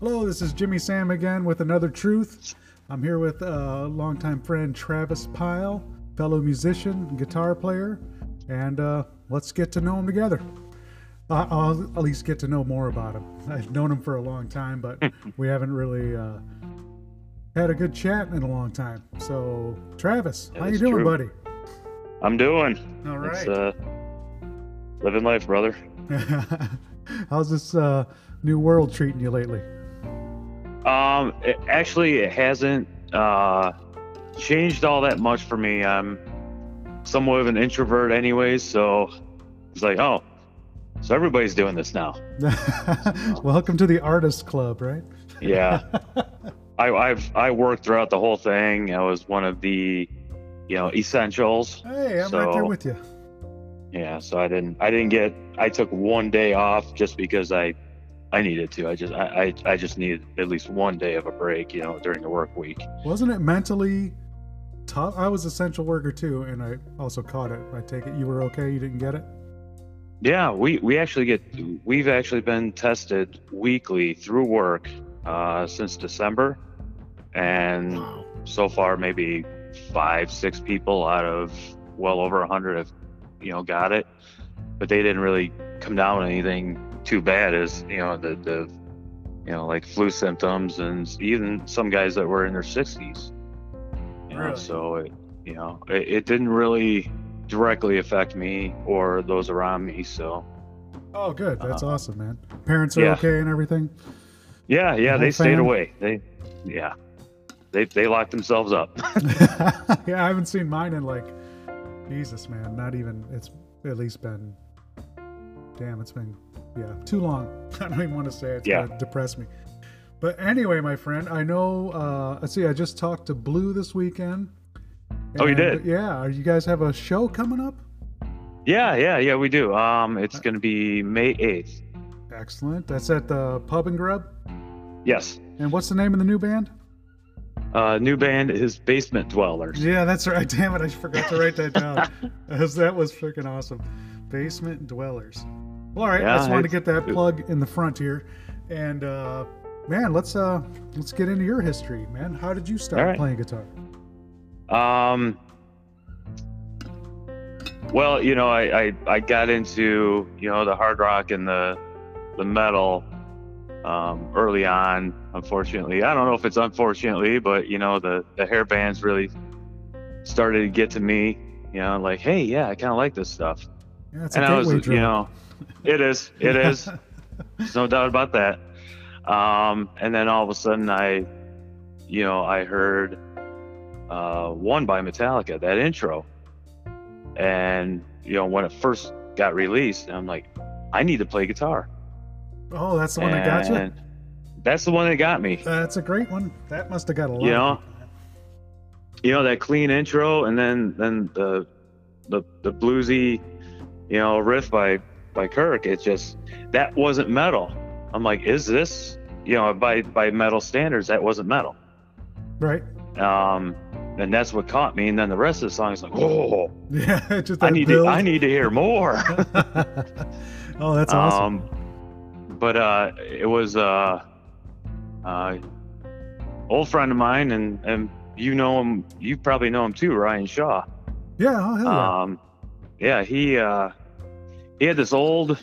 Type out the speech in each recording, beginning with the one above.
Hello, this is Jimmy Sam again with another truth. I'm here with uh, longtime friend Travis Pyle, fellow musician, guitar player, and uh, let's get to know him together. Uh, I'll at least get to know more about him. I've known him for a long time, but we haven't really uh, had a good chat in a long time. So, Travis, That how you doing, true. buddy? I'm doing. All It's, uh, living life, brother. How's this uh, new world treating you lately? Um, it, actually, it hasn't uh, changed all that much for me. I'm somewhat of an introvert, anyways. So it's like, oh, so everybody's doing this now. Welcome to the artist club, right? Yeah, I, I've I worked throughout the whole thing. I was one of the, you know, essentials. Hey, I'm right there with you. Yeah, so I didn't I didn't get I took one day off just because I I needed to. I just I, I, I just needed at least one day of a break, you know, during the work week. Wasn't it mentally tough? I was essential worker too, and I also caught it. I take it you were okay. You didn't get it. Yeah, we, we actually get we've actually been tested weekly through work uh, since December, and Wow. so far maybe five six people out of well over a hundred have you know got it, but they didn't really come down with anything too bad is you know the the you know like flu symptoms and even some guys that were in their sixties. You know, Really? so it, you know it, it didn't really directly affect me or those around me. So Oh, good. That's Uh, awesome, man. Parents are yeah. okay and everything. yeah, yeah, whole they stayed away. They yeah. They, they locked themselves up. yeah, I haven't seen mine in like Jesus, man. Not even. It's at least been. Damn, it's been yeah too long. I don't even want to say it. it's Yeah. gonna depress me. But anyway, my friend, I know. Uh, let's see. I just talked to Blue this weekend. Oh, you did? Yeah. You guys have a show coming up? yeah, yeah, yeah, we do. Um, it's going to be May 8th. Excellent. That's at the Pub and Grub. Yes. And what's the name of the new band? Uh, new band is Basement Dwellers. Yeah, that's right. Damn it, I forgot to write that down. That was freaking awesome. Basement Dwellers. Well, all right, I just wanted to get that plug in the front here, and uh, man, let's uh, let's get into your history, man. How did you start right. playing guitar? Um, well, you know, I, I, I got into, you know, the hard rock and the, the metal, um, early on, unfortunately. I don't know if it's unfortunately, but you know, the, the hair bands really started to get to me, you know, like, Hey, yeah, I kind of like this stuff. Yeah, and a I was, you know, it is, it is. There's no doubt about that. Um, and then all of a sudden, I, you know, I heard uh, one by Metallica, that intro, and you know, when it first got released, I'm like, I need to play guitar. oh, that's the one that got you. That's the one that got me. That's a great one. That must have got a lot. You know. You know, that clean intro, and then then the the the bluesy, you know, riff by by Kirk. It just that wasn't metal. I'm like, is this? You know, by by metal standards, that wasn't metal. right? Um, and that's what caught me. And then the rest of the song is like, oh, Yeah, just I need build. to I need to hear more. oh, that's awesome. Um, but uh, it was uh, uh, old friend of mine, and and you know him. You probably know him too, Ryan Shaw. yeah, oh hell yeah. Um, yeah, he uh, he had this old uh,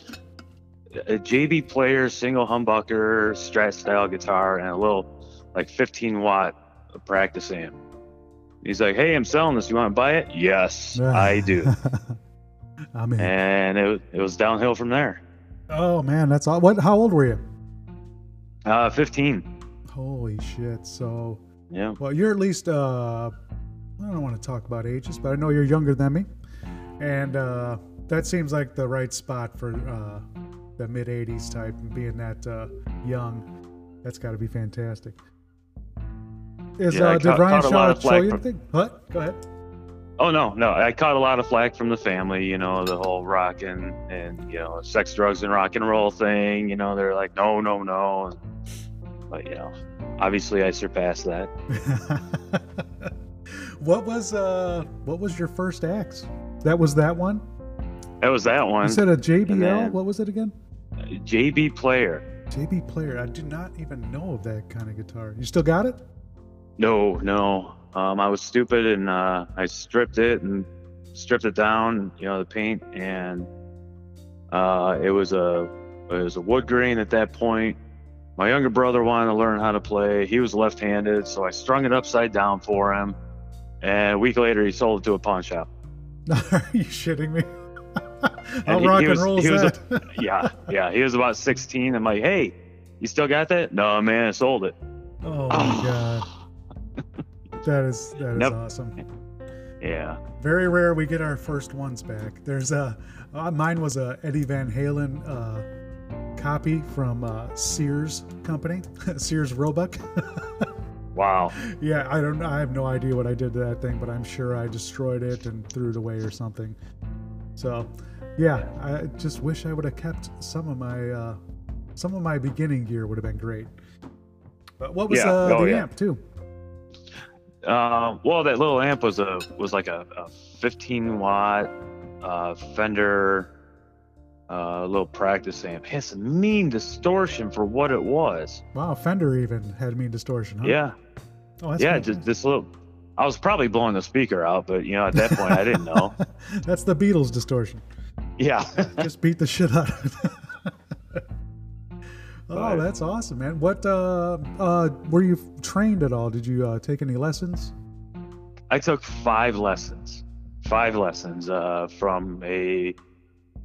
JB player single humbucker Strat style guitar and a little like 15 watt practice amp. He's like, "Hey, I'm selling this. You want to buy it?" Yes, I do. I'm in. and it it was downhill from there. Oh man, that's all. What? How old were you? Uh, 15. Holy shit! So, Yeah. well, you're at least. uh I don't want to talk about ages, but I know you're younger than me, and uh that seems like the right spot for uh the mid '80s type. and Being that uh young, that's got to be fantastic. Is Yeah, uh, did Ryan caught a lot Shaw show you from- anything? What? Go ahead. Oh no, no. I caught a lot of flack from the family. You know, the whole rock and and you know, sex, drugs, and rock and roll thing. You know, they're like, no, no, no. But you know, obviously, I surpassed that. what was uh what was your first axe? That was that one. That was that one. You said a JBL. then- What was it again? JB Player. JB Player. I do not even know of that kind of guitar. You still got it? No, no. Um, I was stupid and uh, I stripped it and stripped it down, you know, the paint, and uh, it was a it was a wood grain at that point. My younger brother wanted to learn how to play. He was left-handed, so I strung it upside down for him. And a week later, he sold it to a pawn shop. Are you shitting me? How rock and roll is was that? yeah, yeah. He was about 16. I'm like, hey, you still got that? No, man, I sold it. oh my god, that is that is Nope. awesome. Yeah. Very rare we get our first ones back. There's a uh, mine was a Eddie Van Halen uh, copy from uh, Sears Company, Sears Roebuck. Wow. yeah, I don't. I have no idea what I did to that thing, but I'm sure I destroyed it and threw it away or something. So, yeah, I just wish I would have kept some of my uh, some of my beginning gear would have been great. But what was Yeah, uh, oh, the yeah. amp too? Uh, well, that little amp was a was like a, a 15 watt uh, Fender uh, little practice amp. It had some mean distortion for what it was. Wow, Fender even had mean distortion. Huh? Yeah, oh, that's yeah. Just this little. I was probably blowing the speaker out, but you know, at that point, I didn't know. that's the Beatles distortion. Yeah. Just beat the shit out of it. oh, But- that's awesome, man. What uh, uh, were you trained at all? Did you uh, take any lessons? I took five lessons, five lessons uh, from a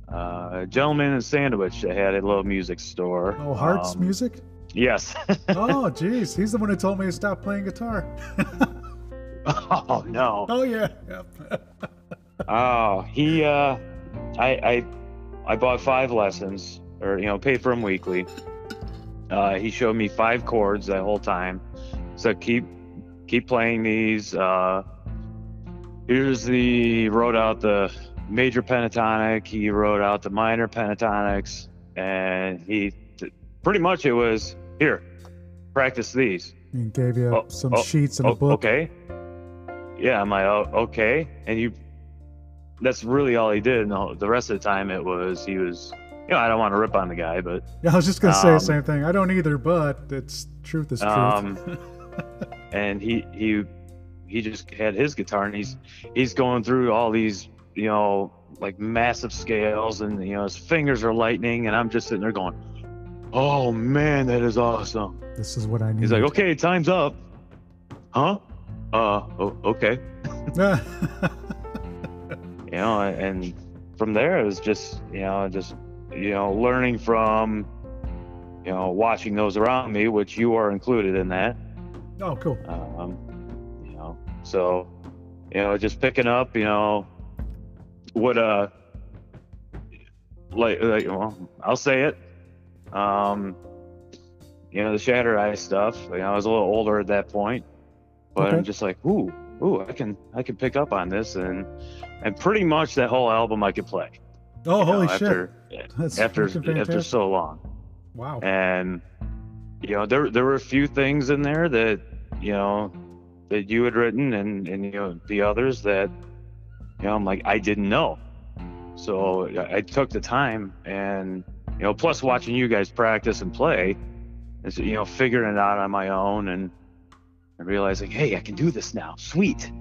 uh, gentleman in Sandwich that had a little music store. Oh, Hearts Um, Music. Yes. oh, jeez, he's the one who told me to stop playing guitar. oh no. oh yeah. Yep. Oh, he. Uh, I I I bought five lessons, or you know, paid for them weekly. Uh, he showed me five chords that whole time. So keep keep playing these. Uh, here's the wrote out the major pentatonic. He wrote out the minor pentatonics, and he pretty much it was here. Practice these. He gave you Oh, some oh, sheets and Oh, a book. Okay. Yeah, I'm like, oh, okay. And you, that's really all he did. No, the rest of the time it was, he was, you know, I don't want to rip on the guy, but Yeah, I was just gonna say the Um, same thing. I don't either, but it's truth is truth. Um, and he, he, he just had his guitar and he's, he's going through all these, you know, like massive scales and, you know, his fingers are lightning and I'm just sitting there going, oh man, that is awesome. this is what I need. He's like, okay, time's up. Huh? Uh, o- okay. you know and from there it was just you know just you know learning from you know watching those around me which you are included in that oh, cool. um you know so you know just picking up you know what uh like, like well i'll say it um you know the shatter eye stuff you know i was a little older at that point but Okay. i'm just like ooh ooh i can i can pick up on this and and pretty much that whole album i could play. Oh, you know, holy shit. after That's after after so long. Wow. and you know there there were a few things in there that you know that you had written and and you know the others that you know I'm like I didn't know. So I I took the time and you know plus watching you guys practice and play and so, you know figuring it out on my own and and realizing hey I can do this now. Sweet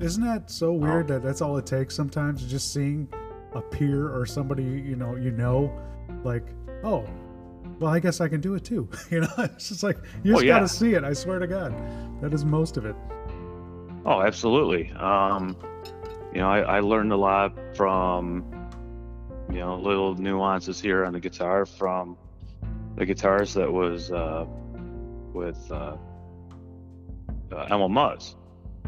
Isn't that so weird that that's all it takes sometimes? Just seeing a peer or somebody you know you know, like, oh, well, I guess I can do it too. you know, it's just like you Oh, just yeah. gotta see it. I swear to God, that is most of it. Oh, absolutely. Um, you know, I, I learned a lot from, you know, little nuances here on the guitar from the guitarist that was uh, with uh, uh, Emil Muzz,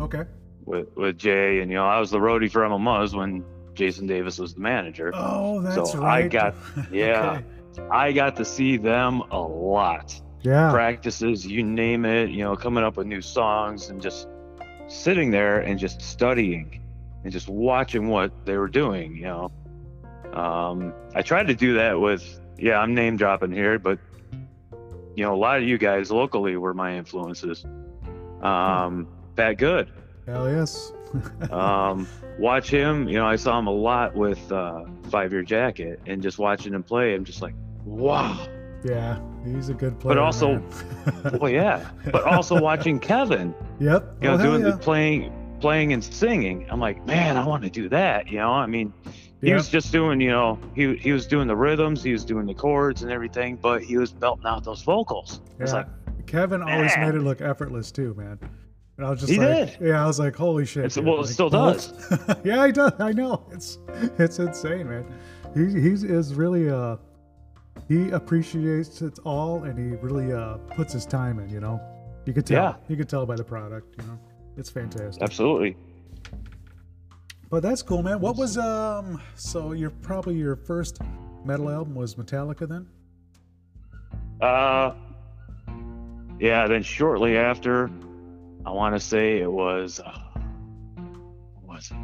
Okay. With, with Jay. And, you know, I was the roadie for Muzz when Jason Davis was the manager. Oh, that's So I right. got- yeah. Okay. I got to see them a lot. Yeah. practices, you name it, you know, coming up with new songs and just sitting there and just studying and just watching what they were doing, you know. Um, I tried to do that with, yeah, I'm name dropping here, but, you know, a lot of you guys locally were my influences. Um, Pat Good, Hell yes. um, watch him, you know, I saw him a lot with uh, Five Year Jacket and just watching him play, I'm just like, wow Yeah, he's a good player. But also, well, yeah. But also watching Kevin, yep. you know, oh, doing yeah. the playing, playing and singing. I'm like, man, I want to do that. You know, I mean, he Yep. was just doing, you know, he he was doing the rhythms, he was doing the chords and everything, but he was belting out those vocals. It's Yeah. like, Kevin always Man. made it look effortless too, man. And I was just He like, did. yeah, I was like, holy shit. It's- dude. well, it Like, still does. yeah, he does. I know. It's it's insane, man. He he's is really uh he appreciates it all and he really uh puts his time in. You know, you could tell. Yeah. You could tell by the product. You know, it's fantastic. absolutely. But that's cool, man. What was um? So your probably your first metal album was Metallica then? Uh, yeah. Then shortly after, I want to say it was, uh, was it?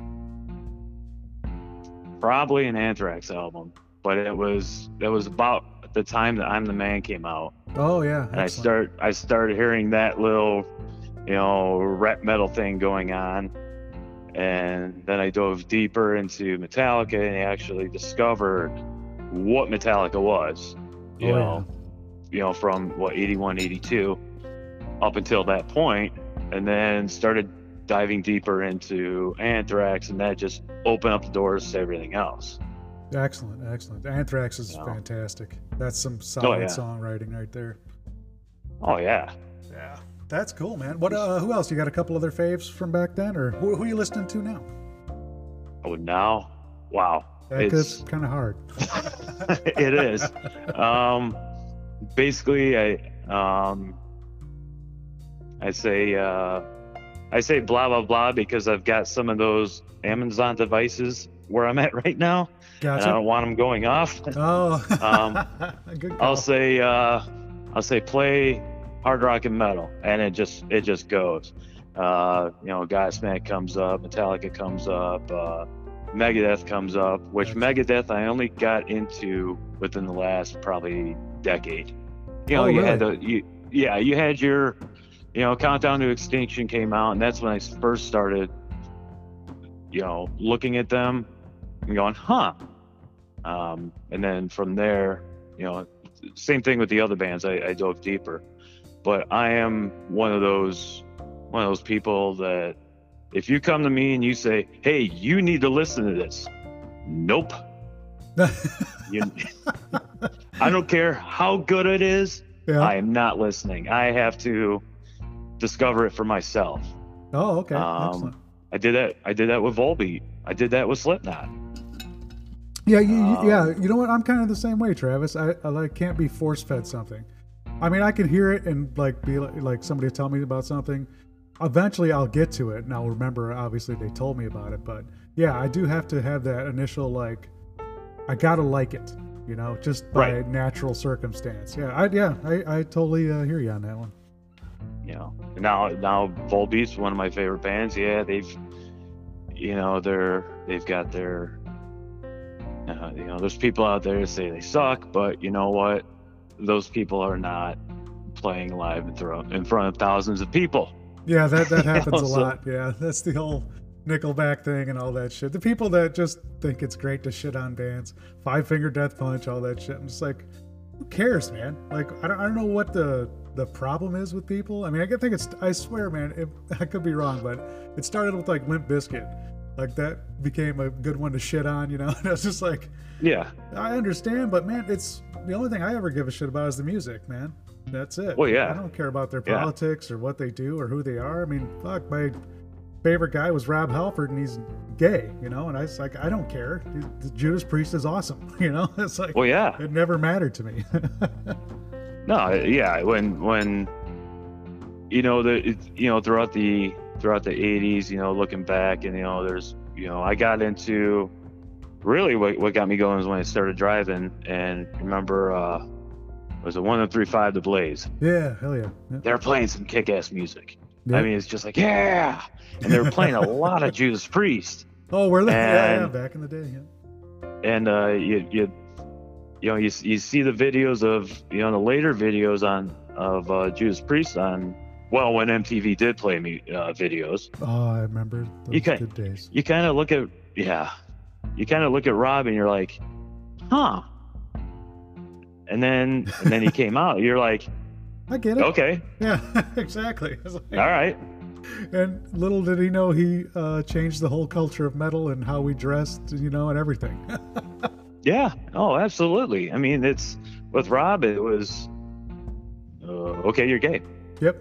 Probably an Anthrax album, but it was it was about the time that I'm the Man came out, Oh yeah. and I start I started hearing that little, you know, rap metal thing going on, and then I dove deeper into Metallica and actually discovered what Metallica was. You Oh, know, you know, from what 81, 82 up until that point, and then started diving deeper into Anthrax, and that just opened up the doors to everything else. Excellent, excellent. Anthrax is fantastic. That's some solid yeah. songwriting right there. Oh yeah, Yeah, that's cool, man. What? Uh, who else? You got a couple other faves from back then, or who, who are you listening to now? oh now, wow, That it's gets kind of hard. it is. Um, basically, I um, I say uh, I say blah blah blah because I've got some of those Amazon devices where I'm at right now, and I don't want them going off. Oh, Um. I'll say uh, I'll say play hard rock and metal, and it just it just goes. Uh, you know, Godsmack comes up, Metallica comes up, uh, Megadeth comes up, which Gotcha. Megadeth I only got into within the last probably decade. You know, Oh, you had the you, yeah, you had your you know Countdown to Extinction came out, and that's when I first started you know looking at them and going, huh. Um, and then from there, you know, same thing with the other bands. I, I dove deeper, but I am one of those one of those people that if you come to me and you say, "Hey, you need to listen to this," nope. You, I don't care how good it is. yeah. I am not listening. I have to discover it for myself. oh, okay. um, Excellent. I did that. I did that with Volbeat. I did that with Slipknot. Yeah, you, you- yeah. um, You know what? I'm kind of the same way, Travis. I, I like can't be force fed something. I mean, I can hear it and like be like, like somebody tell me about something. Eventually, I'll get to it and I'll remember. Obviously, they told me about it, but yeah, I do have to have that initial like. I gotta like it, you know, just by Right. natural circumstance. Yeah, I yeah, I, I totally uh, hear you on that one. You know now now Volbeat's one of my favorite bands yeah they've you know they're they've got their uh, you know there's people out there that say they suck but you know what those people are not playing live in, thro- in front of thousands of people Yeah, that that You happens know, a so- lot. Yeah, that's the whole Nickelback thing and all that shit. The people that just think it's great to shit on bands, Five Finger Death Punch, all that shit. I'm just like, who cares, man? Like, I don't, I don't know what the the problem is with people. I mean, I think it's. I swear, man, it, I could be wrong, but it started with like Limp Bizkit. Like that became a good one to shit on, you know. And I was just like, yeah I understand, but man, it's the only thing I ever give a shit about is the music, man. That's it. Well, yeah. I don't care about their Yeah. politics or what they do or who they are. I mean, fuck, my favorite guy was Rob Halford, and he's gay, you know. And I was like, I don't care. The Judas Priest is awesome, you know. It's like well yeah it never mattered to me. No yeah when when you know the it, you know throughout the throughout the 80s you know looking back and you know there's you know i got into really what, what got me going was when i started driving and remember uh was it 1035 the blaze yeah, hell yeah. yeah. they're playing some kick-ass music Yeah. i mean it's just like yeah and they were playing a lot of judas priest Oh, were? Yeah, yeah, back in the day. Yeah. and uh, you you you know you, you see the videos of you know the later videos on of uh, Judas Priest on well when MTV did play me uh, videos Oh, I remember those You can- good days. you kind of look at yeah you kind of look at Rob and you're like huh and then and then he came out. You're like, I get it. okay, Yeah, exactly. Like- all right, And little did he know he uh, changed the whole culture of metal and how we dressed, you know, and everything. yeah, oh, absolutely. I mean, it's with Rob, it was uh, okay. You're gay. yep.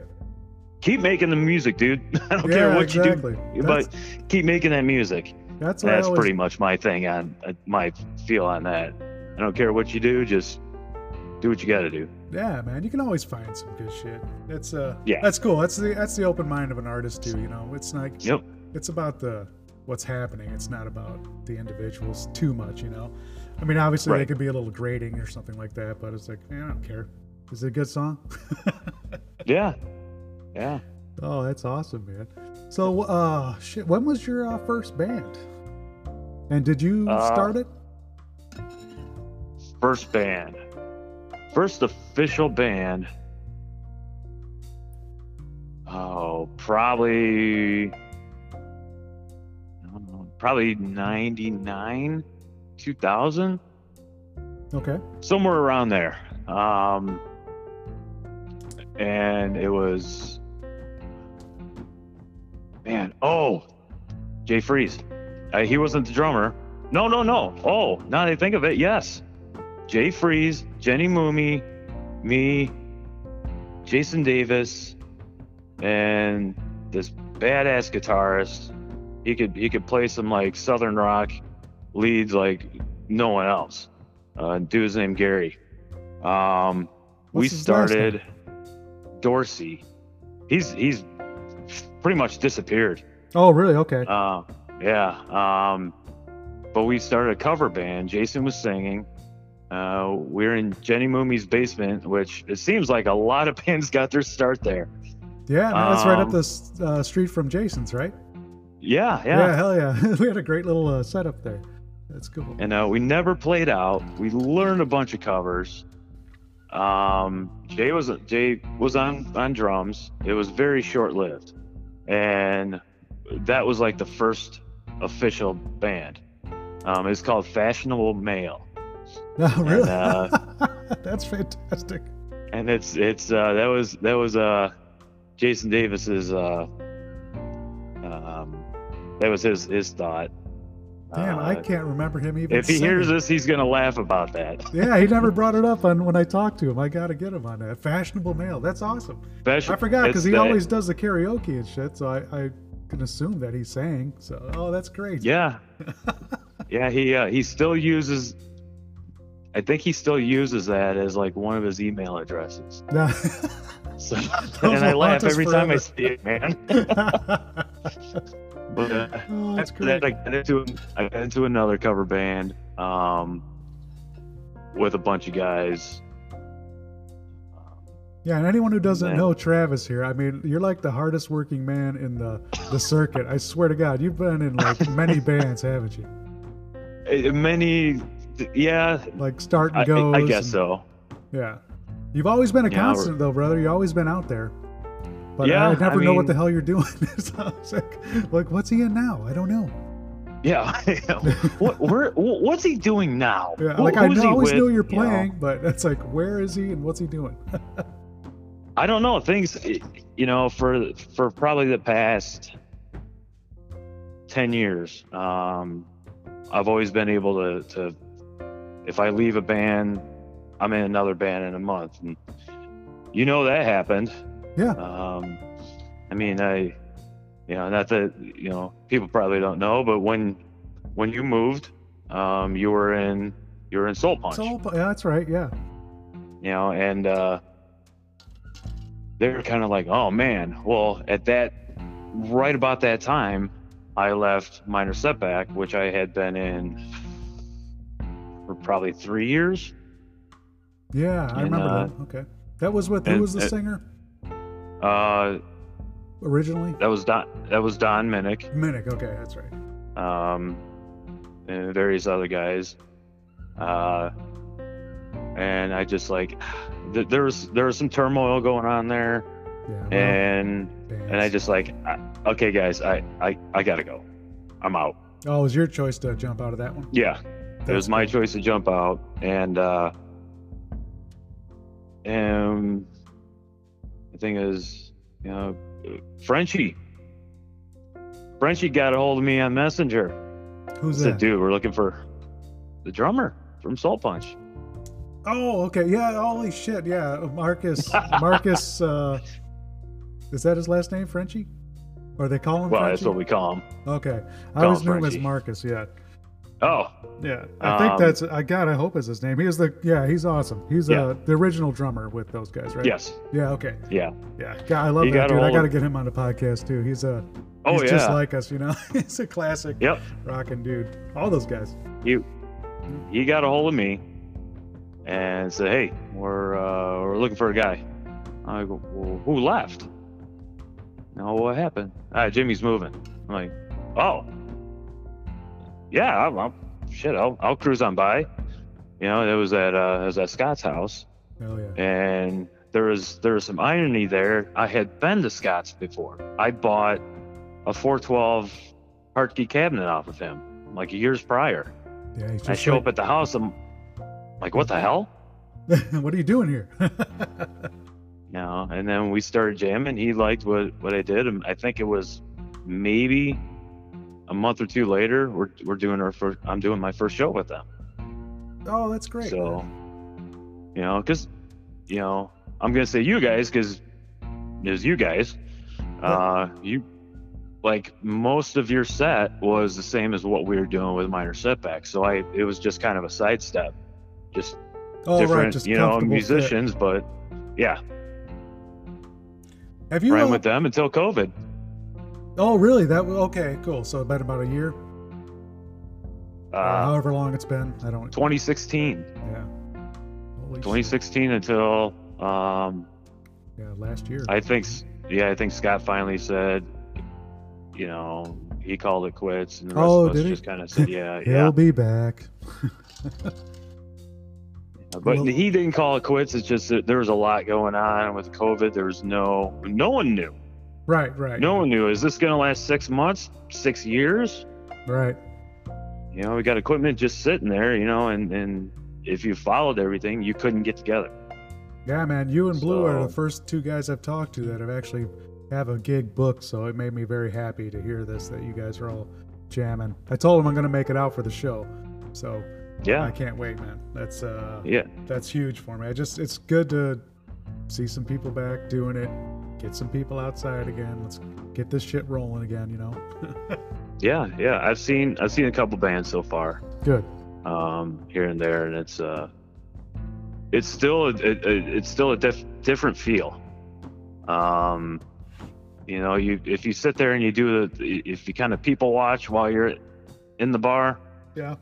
Keep making the music, dude. I don't Yeah, care what exactly. you do, but keep making that music. That's That's always, pretty much my thing on uh, my feel on that. I don't care what you do, just do what you got to do. Yeah, man, you can always find some good shit. It's uh, Yeah. that's cool. That's the that's the open mind of an artist too. You know, it's like Yep. it's about the what's happening. It's not about the individuals too much. You know, I mean, obviously they could be a little grating or something like that, but it's like, man, I don't care. Is it a good song? Yeah. Yeah. oh, that's awesome, man. So, uh, shit, when was your uh, first band? And did you Uh, start it? First band. First official band. Oh, probably. I don't know, Probably 99, 2000, Okay. somewhere around there. Um, and it was. Man, oh, Jay Freeze. Uh, he wasn't the drummer. No, no, no. Oh, now I think of it, yes. Jay Freeze, Jenny Mooney, me, Jason Davis, and this badass guitarist. He could he could play some like southern rock leads like no one else. Uh, dude's named Gary. Um, we What's his last name? started Dorsey. He's he's pretty much disappeared. Oh, really? Okay. Uh, yeah. Um, but we started a cover band. Jason was singing. Uh, we are in Jenny Mooney's basement, which it seems like a lot of bands got their start there. yeah, man, that's right up um, the uh, street from Jason's, right? Yeah, Yeah, yeah. hell yeah. we had a great little uh, setup there. That's cool. And uh, we never played out. We learned a bunch of covers. Um, Jay was Jay was on on drums. It was very short lived, and that was like the first official band. Um, it's called Fashionable Male. No, really? uh, That's fantastic. and it's it's uh that was that was uh Jason Davis's uh um that was his his thought. Damn, Uh, I can't remember him even. if he singing. hears this, he's gonna laugh about that. Yeah, he never brought it up on when I talked to him. I got to get him on that. Fashionable male. That's awesome. Fashion- I forgot because he that- always does the karaoke and shit. So I, I can assume that he sang. So oh, that's great. Yeah, yeah. He uh, he still uses. I think he still uses that as like one of his email addresses. So, and I laugh every time I see it, man. But uh, oh, that's After that, great. I got into I got into another cover band um, with a bunch of guys. Yeah, and anyone who doesn't Man. know Travis here, I mean, you're like the hardest working man in the the circuit. I swear to God, you've been in like many bands, haven't you? Uh, Many, yeah, Like start and I, goes. I guess and- so. Yeah. You've always been a Yeah, constant though, brother. You've always been out there. But Yeah, I never I know what the hell you're doing. so like, like, what's he in now? I don't know. Yeah, what, where, what's he doing now? Yeah, Who- like I know, always with? knew you're You know? playing, but it's like, where is he and what's he doing? I don't know things. You know, for for probably the past ten years, um, I've always been able to to if I leave a band, I'm in another band in a month, and you know that happened. Yeah. Um, I mean, I, you know, not that you know people probably don't know, but when when you moved, um, you were in you were in Soul Punch So yeah, that's right. Yeah. you know, and uh, they're kind of like, oh man, well, at that, right about that time, I left Minor Setback, which I had been in for probably three years. Yeah, I And, remember uh, that. Okay. That was with who was the singer Uh, originally? that was Don. That was Don Minnick, Minnick. Okay, that's right. um, and various other guys. Uh, and I just like, th- there was there was some turmoil going on there, Yeah. well, and and I just like, I, okay, guys, I, I I gotta go. I'm out. Oh, it was your choice to jump out of that one? Yeah, it was That's my cool. choice to jump out, and uh, and the thing is, you know, Frenchie. Frenchie got a hold of me on Messenger. Who's that? dude, we're looking for the drummer from Soul Punch. Oh, okay. Yeah. Holy shit. Yeah. Marcus. Marcus. Uh, is that his last name, Frenchie? Or they call him Well, Frenchie? that's what we call him. Okay. I Call always him knew him as Marcus. Yeah. Oh, Yeah. I think Um, that's. I God. I hope is his name. He is the. Yeah. He's awesome. He's Yeah. uh, the original drummer with those guys, right? yes. Yeah. Okay. Yeah. Yeah. God, I love He that dude. I got to get him on the podcast too. He's a. Oh, he's just yeah. like us, you know. he's a classic Yep. rocking dude. All those guys. He, he got a hold of me and said, hey, we're, uh, we're looking for a guy. I go, well, who left? No, what happened? Ah, Jimmy's moving. I'm like, oh, yeah, I'll, I'll shit, I'll, I'll cruise on by. You know, it was at, uh, it was at Scott's house. Hell yeah. and there was there was some irony there. I had been to Scott's before. I bought a 412 Hartke cabinet off of him like years prior. Yeah. I show like, up at the house. I'm like, what the hell? what are you doing here? You know. And then we started jamming. He liked what what I did. And I think it was maybe a month or two later. We're we're doing our first. I'm doing my first show with them. oh, that's great. So, you know, because, you know, I'm gonna say you guys because there's you guys. Uh, you like most of your set was the same as what we were doing with minor setbacks. So I, it was just kind of a sidestep, just oh, different, right. Just you know, comfortable fit. musicians. But yeah, Have you? ran uh, with them until COVID. Oh, really? That w- okay? Cool. So it's about a year, Uh, however long it's been. I don't. 2016, Yeah. Holy shit. 2016 until um, Yeah, last year. I think, yeah, I think Scott finally said, you know, he called it quits, and the rest Oh, of us he? just kind of said, yeah, He'll yeah. be back. But Well- he didn't call it quits. It's just that there was a lot going on with COVID. There was no, no one knew. Right, right. No one knew. Is this going to last six months, six years? Right. You know, we got equipment just sitting there, you know, and, and if you followed everything, you couldn't get together. Yeah, man. You and Blue are the first two guys I've talked to that have actually have a gig booked. So it made me very happy to hear this that you guys are all jamming. I told them I'm going to make it out for the show. So yeah, I can't wait, man. That's uh, Yeah. that's huge for me. I just it's good to see some people back doing it. Get some people outside again. Let's get this shit rolling again. You know. Yeah. Yeah. I've seen, I've seen a couple bands so far. good. um, here and there, and it's uh, it's still a, it's still a diff- different feel. Um, you know, you if you sit there and you do the if you kind of people watch while you're in the bar, Yeah.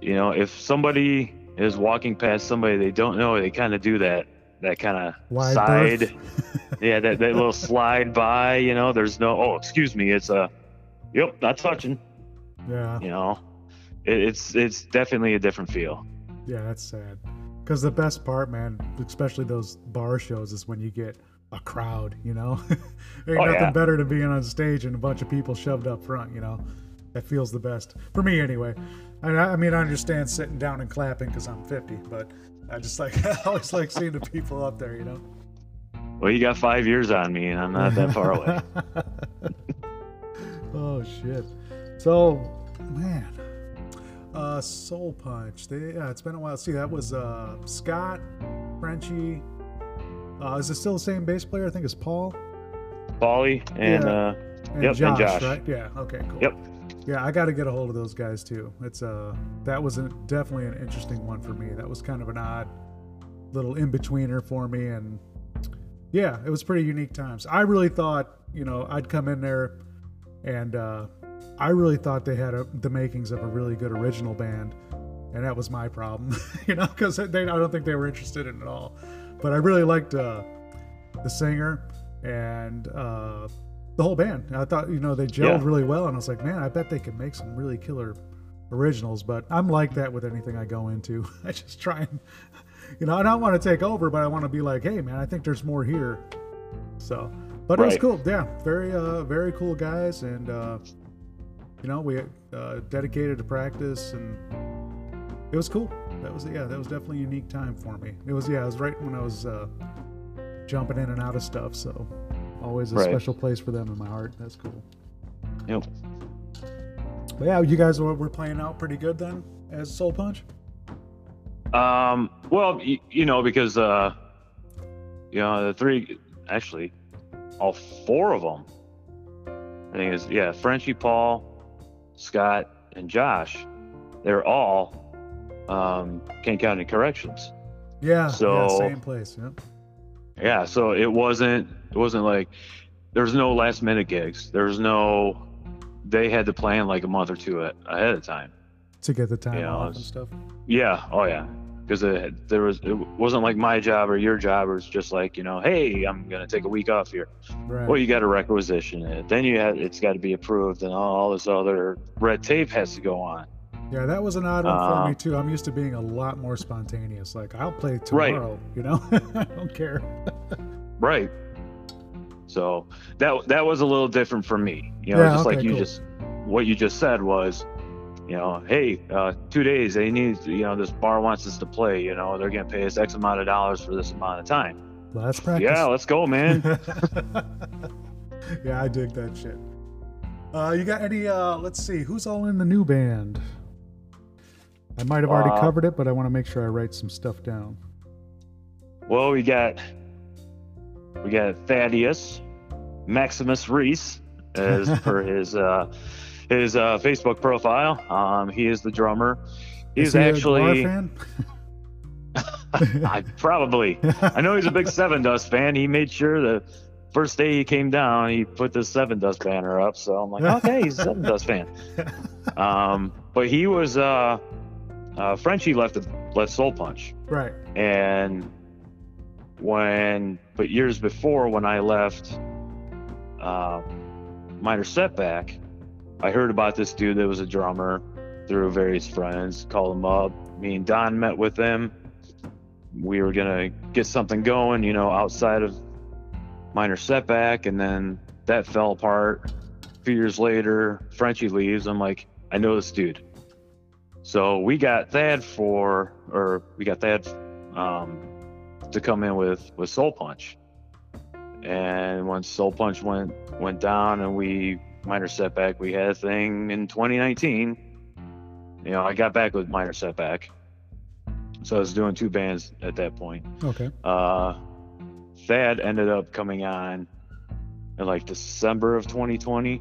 you know, if somebody is walking past somebody they don't know, they kind of do that that kind of side, yeah, that, that little slide by. You know, there's no oh, excuse me, it's a, yep, not touching. yeah. You know, it, it's it's definitely a different feel. Yeah, that's sad. Because the best part, man, especially those bar shows, is when you get a crowd. You know, ain't Oh, nothing yeah. better than being on stage and a bunch of people shoved up front. You know, that feels the best for me anyway. I, I mean, I understand sitting down and clapping because I'm 50, but I just like I always like seeing the people up there. You know. Well, you got five years on me, and I'm not that far away. oh shit. So, man, uh, Soul Punch. They, yeah, it's been a while. See, that was uh, Scott, Frenchie. Uh, is it still the same bass player? I think it's Paul Paulie and Yeah. uh, and Yep, and Josh, Josh. right? Yeah. Okay. Cool. Yep. Yeah, I got to get a hold of those guys too. It's uh, that was a, definitely an interesting one for me. That was kind of an odd little in betweener for me, and yeah, it was pretty unique times. I really thought, you know, I'd come in there, and uh, I really thought they had a, the makings of a really good original band, and that was my problem, you know, because I don't think they were interested in it at all. But I really liked uh, the singer and uh, the whole band. I thought, you know, they gelled Yeah. really well, and I was like, man, I bet they could make some really killer originals. But I'm like that with anything I go into. I just try and, you know, I don't want to take over, but I want to be like, hey, man, I think there's more here. So, but it was cool. Yeah, very, uh, very cool guys, and uh, you know, we uh, dedicated to practice, and it was cool. that was yeah, that was definitely a unique time for me. It was yeah, it was right when I was uh, jumping in and out of stuff, so always a Right. special place for them in my heart. That's cool. Yep. But yeah, you guys were, were playing out pretty good then as Soul Punch. Um, well, you, you know, because uh, you know the three, actually, all four of them. I think is yeah, Frenchie, Paul, Scott, and Josh. They're all um, Kane County Corrections. Yeah, yeah, same place. Yep. Yeah, so it wasn't it wasn't like there's no last minute gigs. There's no they had to plan like a month or two ahead of time. To get the time Yeah, off and stuff. Yeah, oh yeah, because there was it wasn't like my job or your job. It was just like you know, hey, I'm gonna take a week off here. Right. Well, you got to requisition it. Then you had it's got to be approved, and all this other red tape has to go on. Yeah, that was an odd one for Uh, me too. I'm used to being a lot more spontaneous. Like I'll play Right. tomorrow, you know. I don't care. Right. So that that was a little different for me. You know, Yeah, just okay, like you cool. just what you just said was, you know, hey, uh, two days they need, you know, this bar wants us to play. You know, they're gonna pay us X amount of dollars for this amount of time. That's practice. Yeah, let's go, man. yeah, I dig that shit. Uh, you got any? Uh, let's see, who's all in the new band? I might have already Uh, covered it, but I want to make sure I write some stuff down. well, we got we got Thaddeus Maximus Reese as per his uh, his uh, Facebook profile. Um, he is the drummer. Is He's he actually? I probably I know he's a big Sevendust fan. He made sure the first day he came down, he put the Sevendust banner up. So I'm like, okay, he's a Sevendust fan. Um, but he was uh, uh, Frenchie left left Soul Punch, right. and when but years before when I left uh, Minor Setback, I heard about this dude that was a drummer through various friends. Called him up. Me and Don met with him. We were gonna get something going, you know, outside of Minor Setback, and then that fell apart. A few years later, Frenchie leaves. I'm like, I know this dude. So we got Thad for, or we got Thad um, to come in with with Soul Punch. And once Soul Punch went went down and we minor setback, we had a thing in 2019. You know, I got back with minor setback, so I was doing two bands at that point. Okay. Uh, Thad ended up coming on in like December of 2020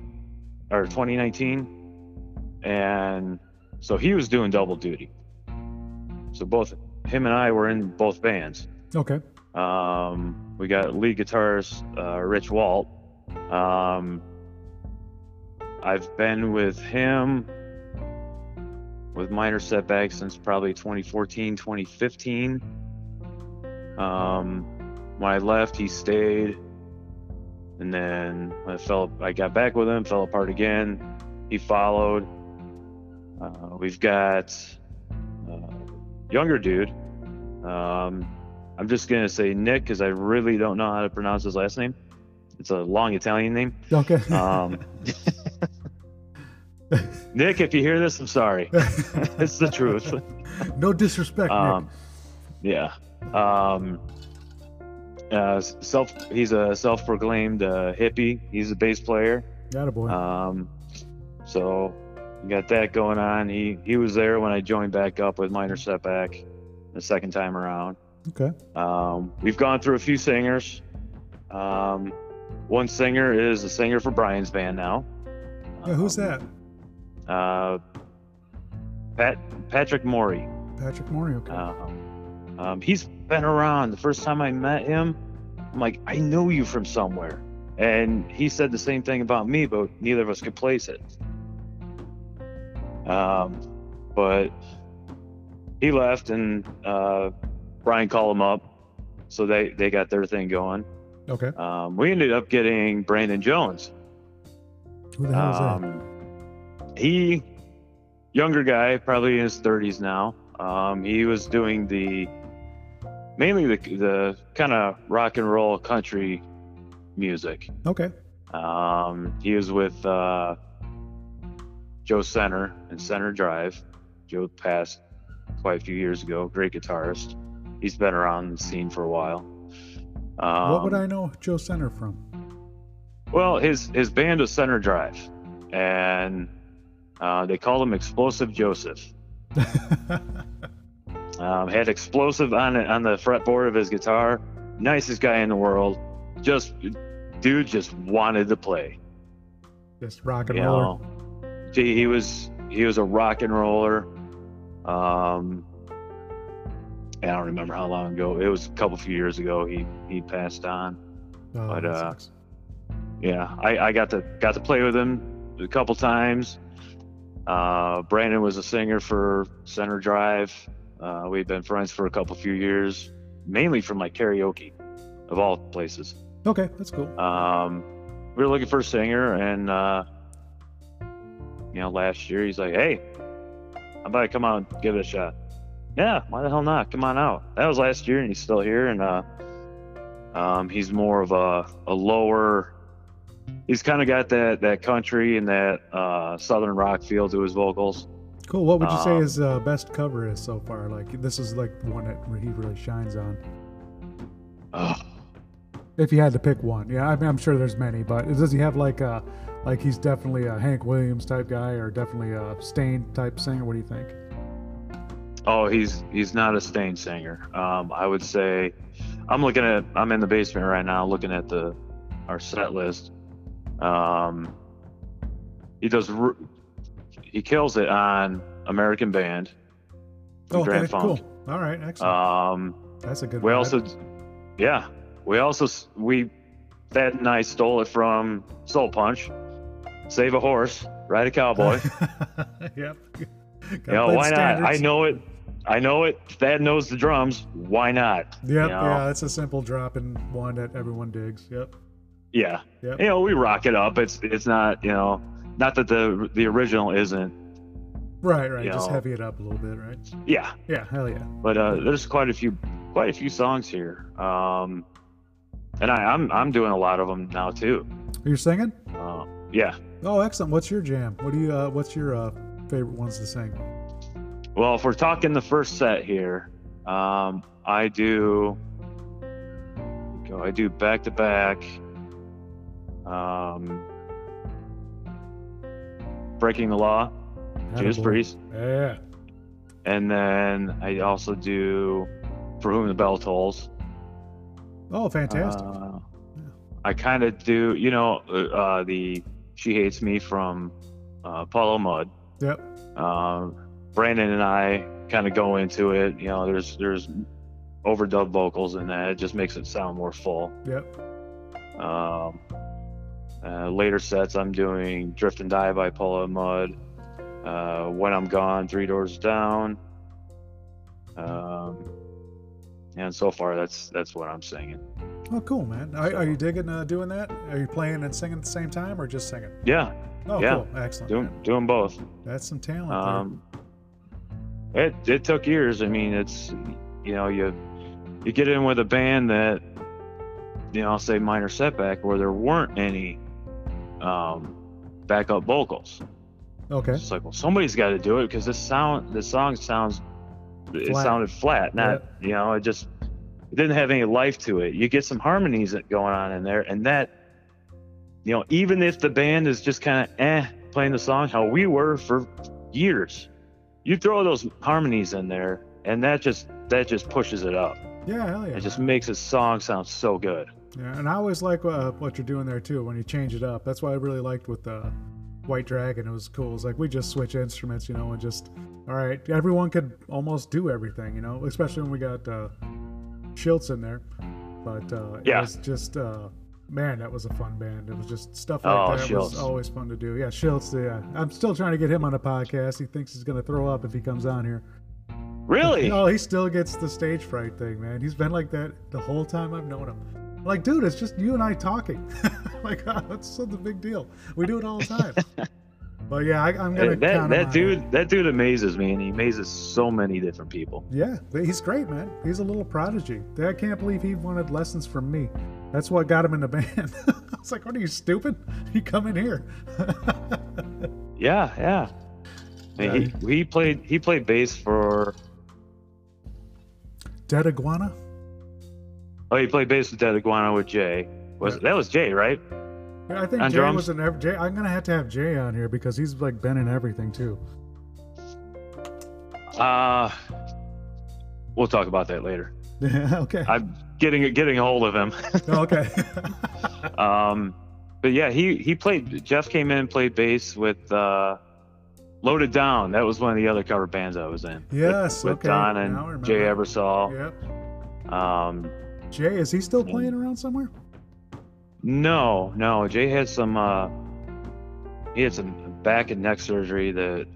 or 2019, and so he was doing double duty. So both him and I were in both bands. Okay. Um, we got lead guitarist uh, Rich Walt. Um, I've been with him with minor setbacks since probably 2014, 2015. Um, when I left, he stayed, and then when I fell, I got back with him, fell apart again. He followed. Uh, we've got uh, younger dude. Um, I'm just gonna say Nick because I really don't know how to pronounce his last name. It's a long Italian name. Okay. Um, Nick, if you hear this, I'm sorry. it's the truth. no disrespect, Um, yeah. Um, uh, self. He's a self-proclaimed uh, hippie. He's a bass player. Nick. Got a boy. Um, so got that going on. He he was there when I joined back up with minor setback the second time around. okay. Um, we've gone through a few singers. Um, one singer is a singer for Brian's band now. Yeah, who's Um, that? Uh, Pat Patrick Morey. Patrick Morey. Okay. Um, um, he's been around. The first time I met him, I'm like, I know you from somewhere. And he said the same thing about me, but neither of us could place it. Um, but he left, and uh, Brian called him up, so they they got their thing going. okay. Um, we ended up getting Brandon Jones. Who the hell is that? Um, he, younger guy, probably in his 30s now. Um, he was doing the mainly the the kind of rock and roll country music. Okay. Um, he was with uh, Joe Center and Center Drive. Joe passed quite a few years ago. Great guitarist. He's been around the scene for a while. Um, what would I know Joe Center from? Well, his his band was Center Drive, and uh, they called him Explosive Joseph. um, had explosive on it on the fretboard of his guitar. Nicest guy in the world. Just dude, just wanted to play. Just rock and roll. He, he was he was a rock and roller. Um, I don't remember how long ago. It was a couple few years ago. He he passed on. Oh, but, that uh, sucks. Yeah, I, I got to got to play with him a couple times. Uh, Brandon was a singer for Center Drive. Uh, we've been friends for a couple few years, mainly from like karaoke, of all places. Okay, that's cool. Um, we were looking for a singer, and uh, you know, last year he's like, "Hey, how about to come out and give it a shot?" Yeah, why the hell not? Come on out. That was last year, and he's still here, and uh, um, he's more of a, a lower. He's kind of got that that country and that uh, southern rock feel to his vocals. Cool. What would you say um, his uh, best cover is so far? Like this is like the one that he really shines on. Ugh. If you had to pick one, yeah, I mean, I'm sure there's many, but does he have like a, like he's definitely a Hank Williams type guy, or definitely a Staind type singer? What do you think? Oh, he's he's not a Staind singer. Um, I would say, I'm looking at I'm in the basement right now, looking at the our set list. Um, he does he kills it on American Band. from okay, Grand Funk. cool. All right, excellent. Um, That's a good. we vibe. also, yeah, we also we and I stole it from Soul Punch. Save a horse, ride a cowboy. yep. you know, why not? I know it. I know it. Thad knows the drums. Why not? Yep. you know? Yeah, it's a simple drop in one that everyone digs. Yep. Yeah. Yep. You know, we rock it up. It's it's not, you know, not that the the original isn't. Right. Right. Just know. heavy it up a little bit. Right. Yeah. Yeah. Hell yeah. But uh there's quite a few quite a few songs here. Um and I, I'm I'm doing a lot of them now too. Are You're singing? Uh, yeah. Oh, excellent. What's your jam? What do you? Uh, what's your uh, favorite ones to sing? Well, if we're talking the first set here, um, I do go. I do back to back. Um, breaking the law, Judas. Priest, Yeah. and then I also do for whom the bell tolls. Oh, fantastic. Uh, I kind of do, you know, uh, uh, the she hates me from uh, Puddle of Mudd. yep. Uh, Brandon and I kind of go into it. You know, there's there's overdub vocals in that. It just makes it sound more full. Yep. Um, uh, later sets, I'm doing Drift and Die by Puddle of Mudd. Uh, when I'm Gone, Three Doors Down. Um, and so far, that's that's what I'm singing. Oh, cool, man. Are, are you digging uh, doing that? Are you playing and singing at the same time, or just singing? Yeah, Oh, Yeah. cool. Excellent. doing man. doing both. That's some talent. Um, it it took years. I mean, it's you know you you get in with a band that you know I'll say minor setback where there weren't any um, backup vocals. Okay. It's like well somebody's got to do it because this sound this song sounds it sounded flat. Not you know it just it didn't have any life to it. You get some harmonies going on in there, and that you know even if the band is just kind of eh playing the song how we were for years, you throw those harmonies in there, and that just that just pushes it up. Yeah, hell yeah. It just makes a song sound so good. Yeah, and I always like uh, what you're doing there too when you change it up. That's why I really liked with the White Dragon. It was cool. It's like we just switch instruments, you know, and just all right. Everyone could almost do everything, you know, especially when we got uh, Schiltz in there. But uh, it Yeah. was just uh, man, that was a fun band. It was just stuff like Oh, that Schiltz. was always fun to do. Yeah, Schiltz. Yeah, I'm still trying to get him on a podcast. He thinks he's gonna throw up if he comes on here. Really? No, he still gets the stage fright thing, man. He's been like that the whole time I've known him. Like, dude, it's just you and I talking. like, oh, it's such a big deal. We do it all the time. but yeah, I, I'm gonna That that, count that dude that dude amazes me, and he amazes so many different people. Yeah, he's great, man. He's a little prodigy. I can't believe he wanted lessons from me. That's what got him in the band. I was like, "What are you stupid? You come in here." Yeah, yeah. Mean, he he played he played bass for Dead Iguana. Oh, he played bass with Dead Iguana with Jay. Was that was Jay, right? I think Jay drums? was in every, Jay. I'm gonna have to have Jay on here because he's like been in everything too. Uh we'll talk about that later. Okay. I'm getting getting a hold of him. Oh, okay. Um, but yeah, he he played. Jeff came in and played bass with uh, Loaded Down. That was one of the other cover bands I was in. with- Yes, with, okay, Don and. Jay Ebersol. yep. Um, Jay, is he still playing around somewhere? No, no, Jay had some. Uh, he had some back and neck surgery that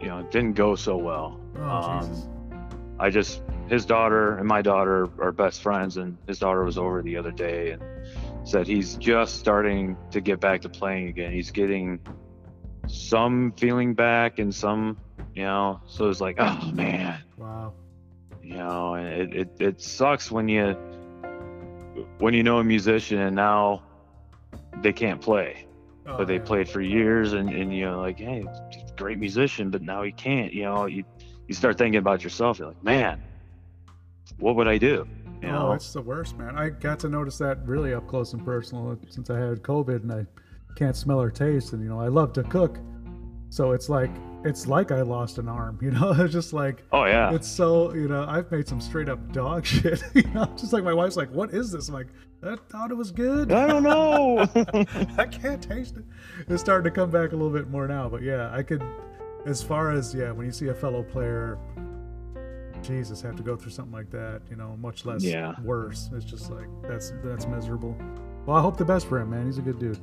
you know didn't go so well. Oh Um, I just his daughter and my daughter are best friends, and his daughter was over the other day and said he's just starting to get back to playing again. He's getting some feeling back and some, you know. So it's like, oh man, Wow. you know, and it it, it sucks when you when you know a musician and now they can't play, Oh, but they yeah. played for years, and and you know, like, hey, great musician, but now he can't. You know, you you start thinking about yourself. You're like, man, what would I do? You oh, know, it's the worst, man. I got to notice that really up close and personal since I had COVID and I can't smell or taste. And you know, I love to cook, so it's like it's like I lost an arm. You know, it's just like oh yeah, it's so you know I've made some straight up dog shit. You know, just like my wife's like, "What is this?" I'm like, "I thought it was good. I don't know. I can't taste it." It's starting to come back a little bit more now, but yeah, I could. As far as yeah, when you see a fellow player, Jesus, have to go through something like that, you know, much less Yeah. worse. It's just like that's that's miserable. Well, I hope the best for him, man. He's a good dude.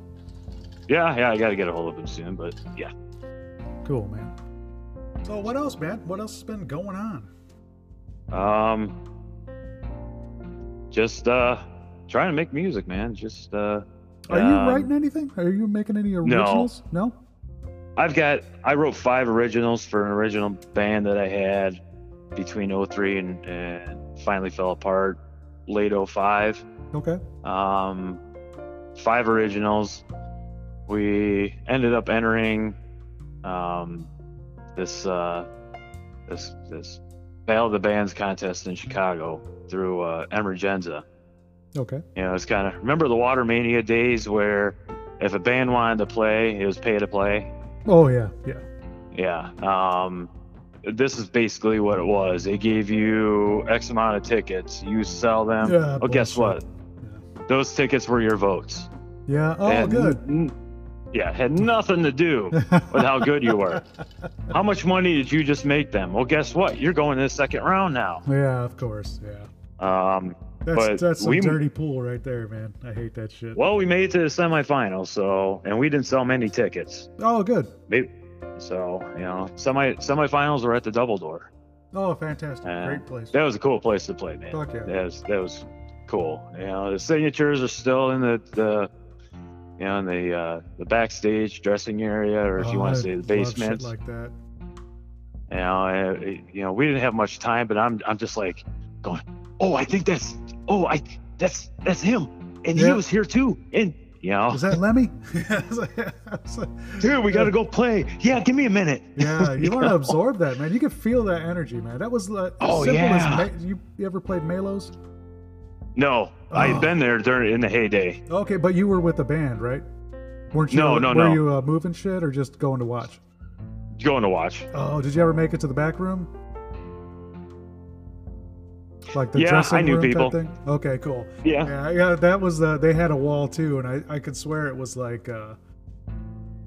yeah, yeah, I got to get a hold of him soon, but yeah. Cool, man. So what else, man? What else has been going on? Um, just uh, trying to make music, man. Just uh, Are you um, writing anything? Are you making any originals? No. no? I've got I wrote five originals for an original band that I had between 03 and, and finally fell apart late 05. Okay. Um, five originals. We ended up entering um, this uh, this this Battle of the Bands contest in Chicago through uh, Emergenza. Okay. You know, it's kind of remember the Watermania days where if a band wanted to play, it was pay to play. Oh yeah, yeah. Yeah. Um, this is basically what it was. They gave you X amount of tickets. You sell them. Yeah, well, guess what? bullshit. Those tickets were your votes. Yeah. Oh, had good. n- yeah, had nothing to do with how good you were. How much money did you just make them? Well, guess what? You're going to the second round now. yeah, of course. Yeah. Um, That's that's some we- dirty pool right there, man. I hate that shit. well, we made it to the semifinals, so and we didn't sell many tickets. Oh, good. Maybe, so you know, semi semifinals were at the Double Door. Oh, fantastic. Uh, Great place. That was a cool place to play, man. Fuck yeah. That was that was cool. You know, the signatures are still in the the you know in the uh, the backstage dressing area, or if you Oh, want to say the basement. like that. You know, uh, you know, we didn't have much time, but I'm I'm just like going, oh, I think that's oh, I that's that's him, and he was here too, and you know, Is that Lemmy? I was like- I was like, dude, we got to go play. Yeah, give me a minute. yeah, you want to absorb that, man. You can feel that energy, man. That was like Oh, simple yeah. as you, you ever played Malos? No, I Oh. had been there during in the heyday. Okay, but you were with the band, right? Weren't you? No, no, were no. you uh, moving shit or just going to watch? Going to watch. Oh, did you ever make it to the back room? Like the Yeah, dressing I knew room type people. thing? Okay, cool. Yeah. Yeah, yeah, that was uh, they had a wall too, and I, I could swear it was like uh,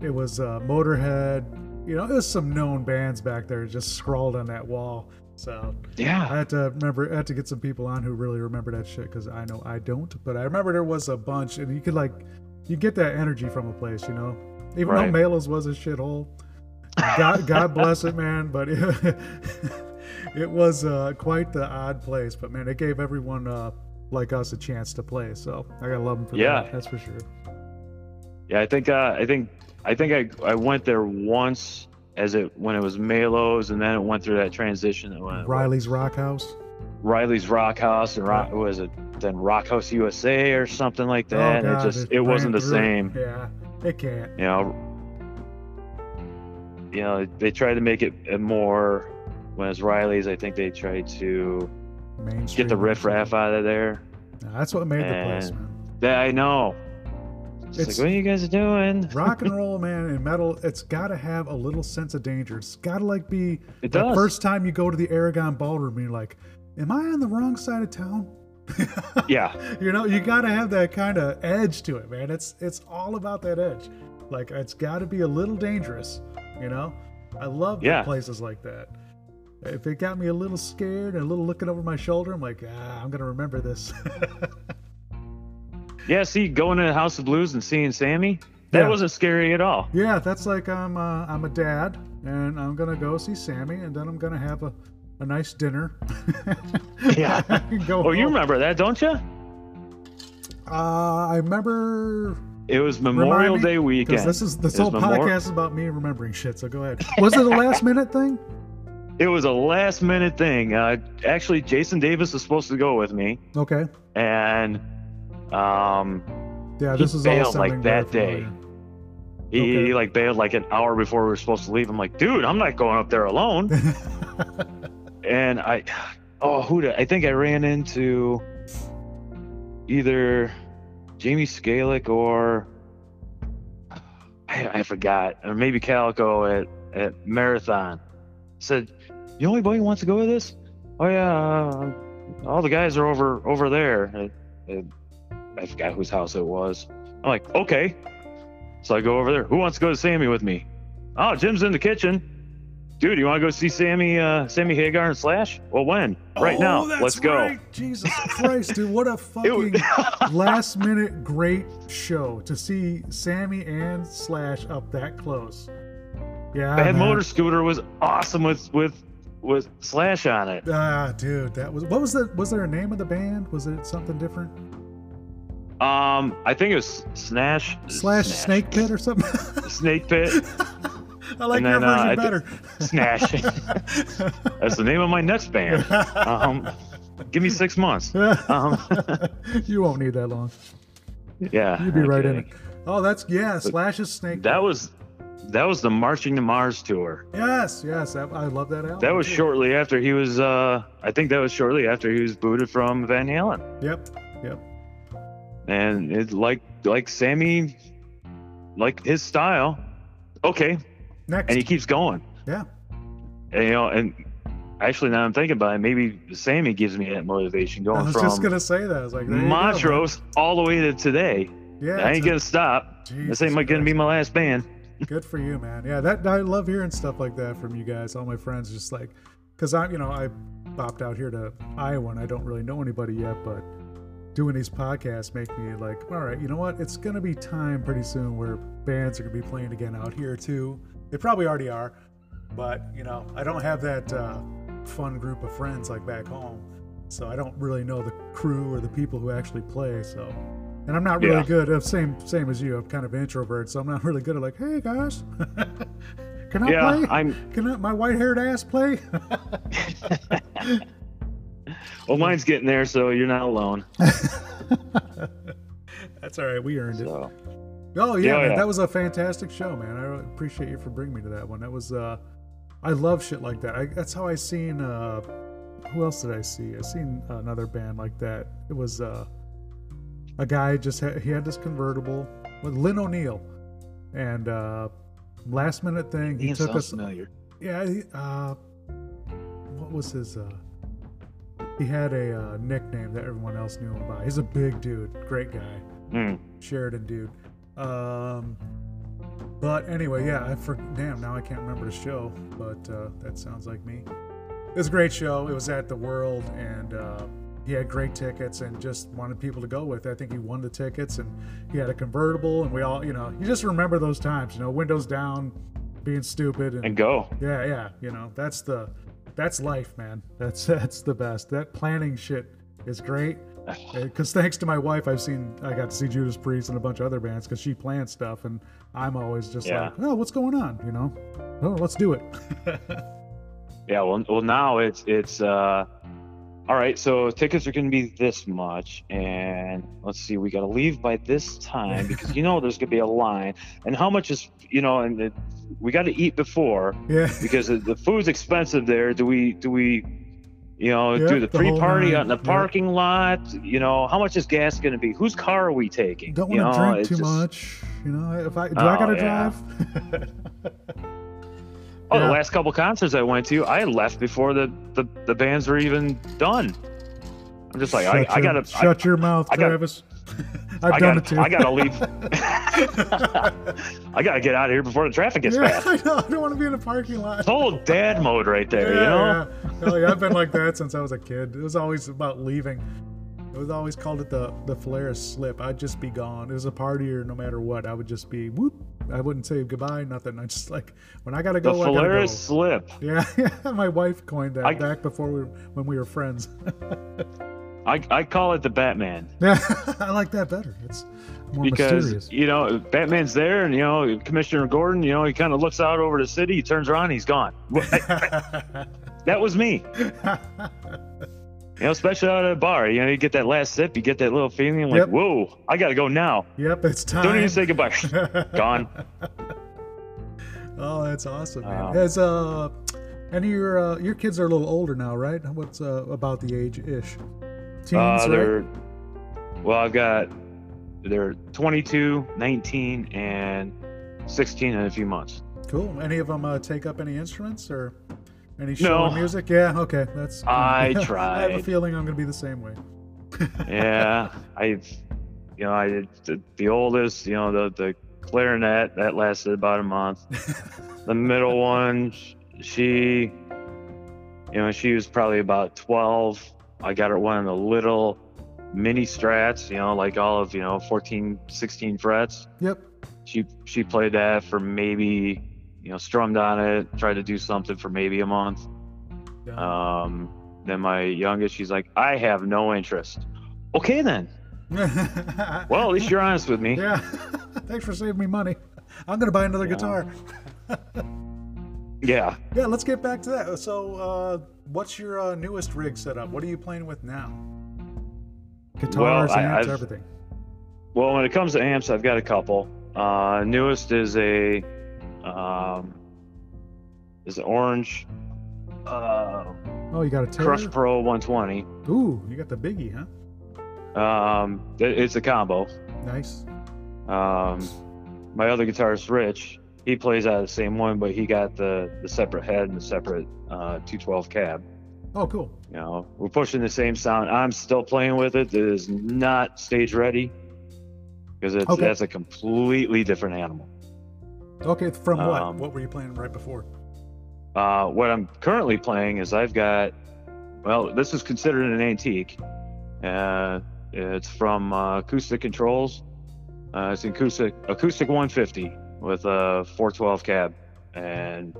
it was uh, Motorhead. You know, there's some known bands back there just scrawled on that wall. So yeah, I had to remember, I had to get some people on who really remember that shit because I know I don't, but I remember there was a bunch, and you could like, you get that energy from a place, you know. Even Right. though Malos was a shithole, God, God bless it, man. But it, it was uh, quite the odd place. But man, it gave everyone uh, like us a chance to play. So I gotta love them for Yeah. that. That's for sure. Yeah, I think uh, I think I think I I went there once as it when it was Malos, and then it went through that transition. That went, Riley's Rock House. Riley's Rock House and Rock was it then Rock House USA or something like that. oh, God, it just it wasn't the through same. Yeah, it can't. You know. You know, they tried to make it more when it's Riley's. I think they tried to Main get the riffraff out of there. That's what made the place, man. Yeah, I know. It's, It's- like, what are you guys doing? Rock and roll, man, and metal, it's got to have a little sense of danger. It's got to like be It the does. first time you go to the Aragon Ballroom and you're like, am I on the wrong side of town? Yeah, you know, you got to have that kind of edge to it, man. It's it's all about that edge. Like it's got to be a little dangerous, you know. I love Yeah. places like that. If it got me a little scared and a little looking over my shoulder, I'm like, ah, I'm gonna remember this. yeah. See, going to the House of Blues and seeing Sammy, that Yeah. wasn't scary at all. yeah, that's like I'm uh, I'm a dad and I'm gonna go see Sammy and then I'm gonna have a, a nice dinner. Yeah. Go Oh, you remember that, don't you? Uh, I remember It was Memorial me, Day weekend. this is this whole Memor- podcast is about me remembering shit. So go ahead. Was it a last minute thing? It was a last minute thing. Uh, actually, Jason Davis was supposed to go with me, Okay. and um, Yeah, this is all like, that day. he, Okay. he like bailed like an hour before we were supposed to leave. I'm like, dude, I'm not going up there alone. and I, oh, who did I think I ran into either Jamie Scalick or I, I forgot, or maybe Calico at at Marathon. Said, "You know anybody who wants to go with this?" Oh yeah, uh, all the guys are over over there. I forgot whose house it was. I'm like, okay. So I go over there. Who wants to go to Sammy with me? Oh, Jim's in the kitchen. Dude, you want to go see Sammy, uh, Sammy Hagar and Slash? Well, when? Right Oh, now. Let's go. right. Jesus Christ, dude! What a fucking last minute great show to see Sammy and Slash up that close. Yeah, Bad man. Motor Scooter was awesome with with with Slash on it. Ah, dude, that was what was the was there a name of the band? Was it something different? Um, I think it was Snash Slash Snake Pit or something? Snake Pit I like And your then, uh, version did- better. Snash. That's the name of my next band. Um, give me six months. Um, you won't need that long. yeah, You'd be right in it. Oh, that's yeah. Slash's Snake. That was that was the Marching to Mars tour. yes, yes. I, I love that album. That was too. shortly after he was. uh I think that was shortly after he was booted from Van Halen. Yep, yep. And it like like Sammy, like his style. Okay, Next. and he keeps going. yeah. And, you know, and actually now I'm thinking about it, maybe Sammy gives me that motivation I going was from just gonna say that. I was like, you go. Montrose all the way to today. Yeah, I ain't a- gonna stop. This ain't my- gonna be my last band. Good for you, man. Yeah, that I love hearing stuff like that from you guys. All my friends, just like, cause I'm you know, I popped out here to Iowa, and I don't really know anybody yet, but doing these podcasts make me like, all right, you know what? It's gonna be time pretty soon where bands are gonna be playing again out here too. They probably already are, but you know, I don't have that uh, fun group of friends like back home, so I don't really know the crew or the people who actually play. So. And I'm not really Yeah. good. uh, Same, same as you. I'm kind of an introvert, so I'm not really good at like, hey guys, can I Yeah, play? I'm. Can I, my white-haired ass play? Well, mine's getting there, so you're not alone. That's all right. We earned it. So Oh yeah, Yeah, man, yeah. that was a fantastic show, man. I really appreciate you for bringing me to that one. That was, uh, I love shit like that. I, that's how I seen. Uh, who else did I see? I seen another band like that. It was uh, a guy just had, he had this convertible with Lynn O'Neill, and uh, last minute thing he took us. familiar. Yeah, he, uh, what was his? Uh, he had a uh, nickname that everyone else knew him by. He's a big dude, great guy. Hmm. Sheridan dude. Um, but anyway, yeah, I for damn now I can't remember the show, but uh, that sounds like me. It was a great show. It was at the World, and uh, he had great tickets and just wanted people to go with. I think he won the tickets, and he had a convertible, and we all, you know, you just remember those times, you know, windows down, being stupid, and And go. yeah, yeah, you know, that's the that's life, man. That's that's the best. That planning shit is great. Because thanks to my wife, I've seen I got to see Judas Priest and a bunch of other bands because she plans stuff, and I'm always just Yeah. like, oh, what's going on? You know, oh, let's do it. Yeah, well, well, now it's it's uh, all right. So tickets are going to be this much, and let's see, we got to leave by this time because you know there's going to be a line, and how much is you know, and it, we got to eat before yeah, because the food's expensive there. Do we do we You know, Yep, do the the pre-party out in the yep. parking lot. You know, how much is gas going to be? Whose car are we taking? Don't you want to drink too just- much. You know, if I do, I Oh, gotta yeah. drive. Oh, Yeah. the last couple concerts I went to, I left before the the, the bands were even done. I'm just like, I, Shut I your- gotta, I, shut your mouth, I gotta- Travis. I've I done gotta, it too. I gotta leave. I gotta get out of here before the traffic gets yeah, bad. I know. I don't want to be in a parking lot. Total dad mode right there, you know. yeah. Yeah, I've been like that since I was a kid. It was always about leaving. It was always called it the the Polaris slip. I'd just be gone. It was a party or no matter what, I would just be whoop. I wouldn't say goodbye, nothing. I just like when I gotta go, gotta Polaris go. slip. Yeah, yeah. My wife coined that I- back before we when we were friends. I, I call it the Batman yeah, I like that better. It's more because mysterious. you know Batman's there, and you know Commissioner Gordon. You know he kind of looks out over the city. He turns around, he's gone. That was me. You know, especially out at a bar. You know, you get that last sip, you get that little feeling like, Yep. whoa, I gotta go now. yep, it's time. Don't even say goodbye. Gone. Oh, that's awesome, man. Um, Has uh, any of your uh, your kids are a little older now, right? What's uh, about the age ish? Teens, Uh, they're well, I've got they're 22, 19, and 16 in a few months. Cool. Any of them uh, take up any instruments or any No. show music? Yeah. Okay, that's. I tried. I have a feeling I'm gonna be the same way. yeah, I've you know I the, the oldest, you know the the clarinet that lasted about a month. the middle one, sh- she, you know, she was probably about 12. I got her one of the little mini strats, you know, like all of, you know, 14, 16 frets. Yep. She, she played that for maybe, you know, strummed on it, tried to do something for maybe a month. Yeah. Um, then my youngest, she's like, I have no interest. Okay, then. Well, at least you're honest with me. yeah. Thanks for saving me money. I'm gonna buy another Yeah. guitar. Yeah. Yeah, let's get back to that. So, uh, what's your uh, newest rig setup? What are you playing with now? Guitars, I- amps, I've- everything. Well, when it comes to amps, I've got a couple. Uh, newest is a um, is it orange uh, Oh, you got a Taylor? Crush Pro 120. Ooh, you got the biggie, huh? Um, it- it's a combo. Nice. Um, my other guitarist, Rich, he plays out of the same one, but he got the the separate head and the separate uh, 212 cab. Oh, cool. You know, we're pushing the same sound. I'm still playing with it. It is not stage ready because it's Okay. that's a completely different animal. Okay, from what? Um, What were you playing right before? Uh, what I'm currently playing is I've got, well, this is considered an antique. Uh, it's from uh, Acoustic Controls. Uh, it's an acoustic acoustic 150 with a 412 cab, and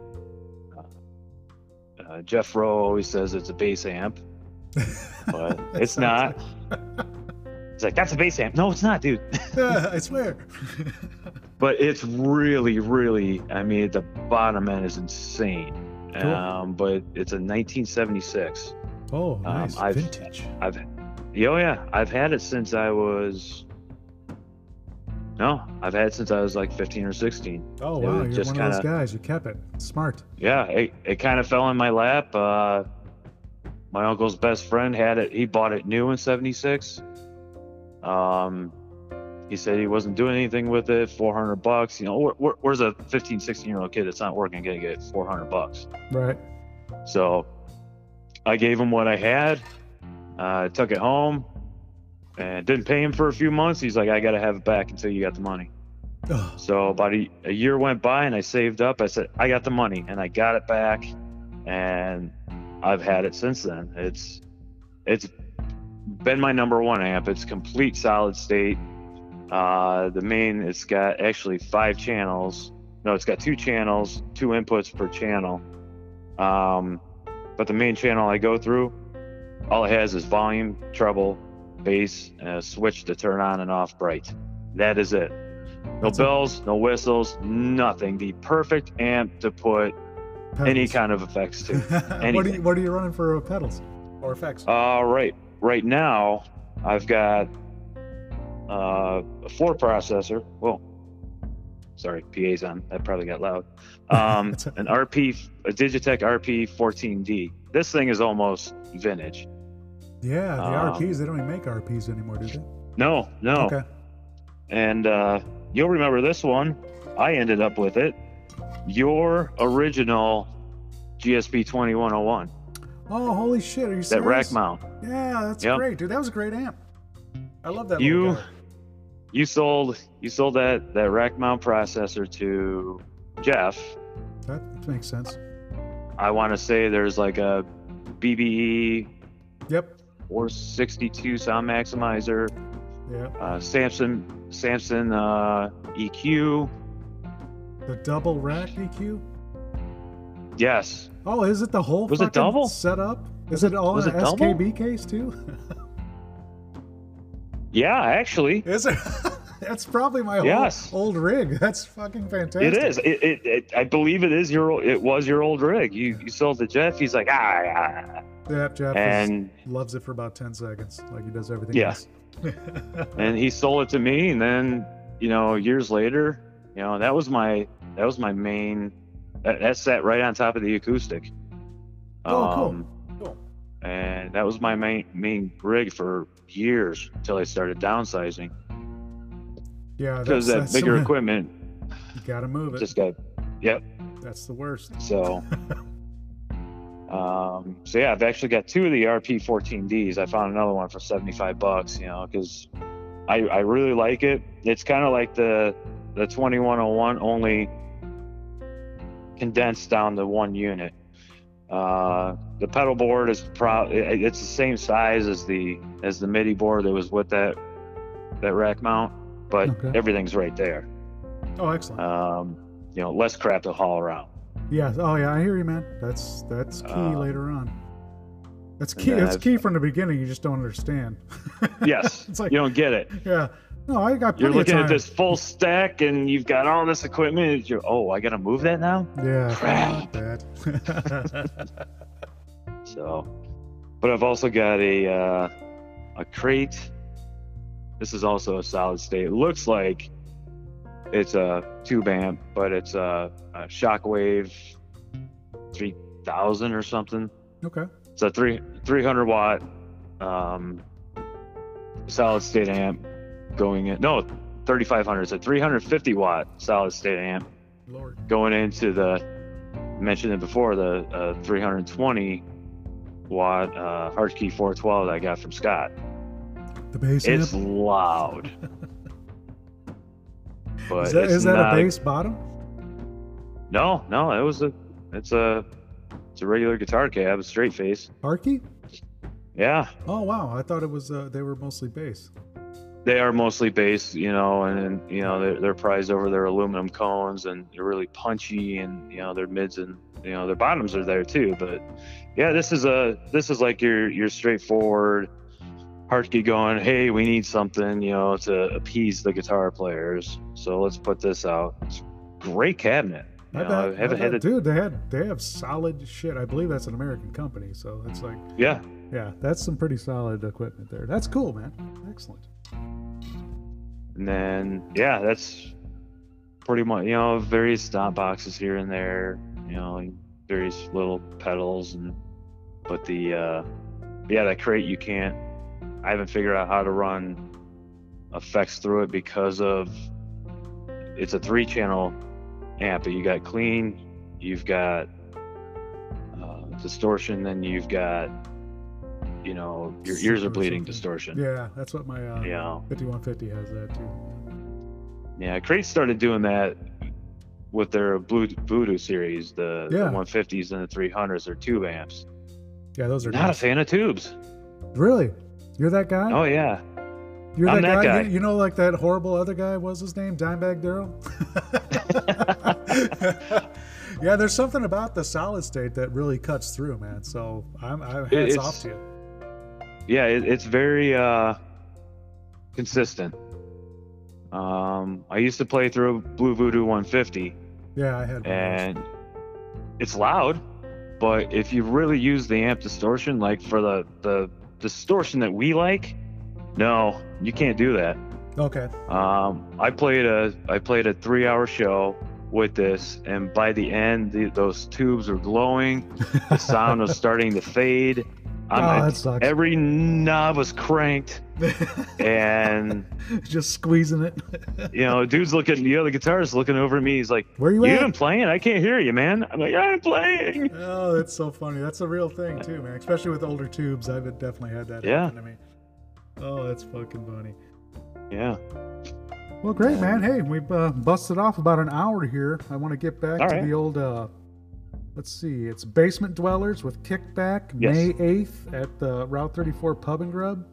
uh, uh, Jeff Rowe always says it's a bass amp, but it's not. He's like, that's a bass amp. No, it's not, dude. I swear. but it's really, really. I mean, the bottom end is insane. Cool. Um, but it's a 1976. oh, nice. I've- Vintage. I've, oh yeah, I've had it since I was. No, I've had it since I was like 15 or 16. Oh, wow. You're just one of those guys. You kept it. Smart. Yeah, it, it kind of fell in my lap. Uh, my uncle's best friend had it. He bought it new in '76. Um, he said he wasn't doing anything with it. 400 bucks. You know, where, where, where's a 15, 16 year old kid that's not working gonna get 400 bucks? Right. So I gave him what I had. Uh, took it home and didn't pay him for a few months. He's like, I got to have it back until you got the money. Oh, So about a, a year went by and I saved up. I said, I got the money and I got it back. And I've had it since then. It's, it's been my number one amp. It's complete solid state. Uh, the main, it's got actually five channels. No, it's got two channels, two inputs per channel. Um, but the main channel I go through, all it has is volume, treble, bass, and a switch to turn on and off bright. That is it. No That's bells, no whistles, nothing. The perfect amp to put any kind of effects to. what, are you, what are you running for uh, pedals or effects? All right. Right now, I've got uh, a four processor. Well, sorry, PA's on. That probably got loud. Um, an RP, a Digitech RP 14D. this thing is almost vintage. Yeah, the Um, RPs, they don't even make RPs anymore, do they? No, no. Okay. And uh, you'll remember this one. I ended up with it. Your original GSP 2101, Oh, holy shit. Are you serious? that rack mount. Yeah, that's Yep. great, dude. That was a great amp. I love that. You- guy. You sold you sold that that rack mount processor to Jeff. That makes sense. I want to say there's like a BBE Yep. 462 sound maximizer, Yeah. uh, Samson Samson uh, EQ. The double rack EQ. Yes, Oh, is it the whole Was it double? setup? Is it all was in it an double? SKB case too? yeah, actually, is it? That's probably my Yes. old rig. That's fucking fantastic. it is. It, it, it I believe it is your. It was your old rig. You you sold to Jeff. He's like ah, ah. Yep, Jeff is- and loves it for about ten seconds, like he does everything Yeah. else. and he sold it to me and then you know years later you know that was my that was my main that, that sat right on top of the acoustic Oh, cool. Cool. and that was my main main rig for years until i started downsizing. Yeah, because that that's bigger equipment You gotta move it. just got yep. That's the worst. so um so yeah i've actually got two of the rp 14ds i found another one for 75 bucks you know because i i really like it. It's kind of like the the 2101 only condensed down to one unit. Uh the pedal board is pro it's the same size as the as the midi board that was with that that rack mount but Okay. everything's right there Oh, excellent. um you know less crap to haul around yeah. Oh, yeah. I hear you, man. That's that's key Uh, later on. That's key. then It's I've- key from the beginning. You just don't understand. yes It's like you don't get it yeah. No, I got You're looking at this full stack and you've got all this equipment. You're, oh, I got to move that now? Yeah. Crap. So, but I've also got a, uh, a crate. This is also a solid state. It looks like it's a tube amp, but it's a, a Shockwave 3000 or something. okay. It's a three 300 watt um, solid state amp going in. No, 3500. It's a 350 watt solid state amp Lord. going into the mentioned it before the uh, 320 watt uh, Hartke 412 that I got from Scott. The bass It's amp. loud, but Is that, that not, a bass bottom? No, no, it was a it's a it's a regular guitar cab, a straight face. Hartke? Yeah, Oh wow, I thought it was. Uh, they were mostly bass. They are mostly bass, you know, and, and you know they're, they're prized over their aluminum cones and they're really punchy, and you know their mids and you know their bottoms are there too. But yeah, this is a this is like your your straightforward Hartke going, hey, we need something, you know, to appease the guitar players, so let's put this out. It's a great cabinet. You I know, bet, I I haven't had bet. it. dude. They had they have solid shit. I believe that's an American company, so it's like Yeah, yeah, that's some pretty solid equipment there. That's cool, man. Excellent. And then yeah, that's pretty much you know various stop boxes here and there, you know, various little pedals and but the uh yeah that crate you can't I haven't figured out how to run effects through it because of it's a three channel amp. But you got clean, you've got uh, distortion, then you've got you know your ears are bleeding something. distortion. Yeah, that's what my uh, know. 5150 has that too. Yeah, Crate started doing that with their Blue Voodoo series, the, Yeah. the 150s and the 300s. They're tube amps. Yeah, those are Not a fan of tubes. Really? You're that guy? Oh yeah, You're I'm that, that guy. guy. You, you know, like that horrible other guy. What was his name? Dimebag Darrell. yeah, there's something about the solid state that really cuts through, man. So I'm, I'm hats it's- off to you. Yeah. It, it's very uh, consistent. Um, I used to play through Blue Voodoo 150, Yeah, I had. and it's loud, but if you really use the amp distortion, like for the the distortion that we like, no, you can't do that. Okay. Um, I played a I played a three hour show with this, and by the end, the, those tubes were glowing. The sound was starting to fade. Oh, I'm- that sucks. every knob was cranked, and Just squeezing it. you know, dude's looking. You know, The other guitarist looking over at me. He's like, Where you "You at? been playing? I can't hear you, man." I'm like, "I'm playing." Oh, that's so funny. That's a real thing too, man. Especially with older tubes, I've definitely had that Yeah. happen to me. Oh, that's fucking funny. Yeah. Well, great, man. Hey, we've uh, busted off about an hour here. I want to get back All to right. the old. Uh, let's see, it's Basement Dwellers with Kickback, Yes. May eighth at the Route 34 Pub and Grub.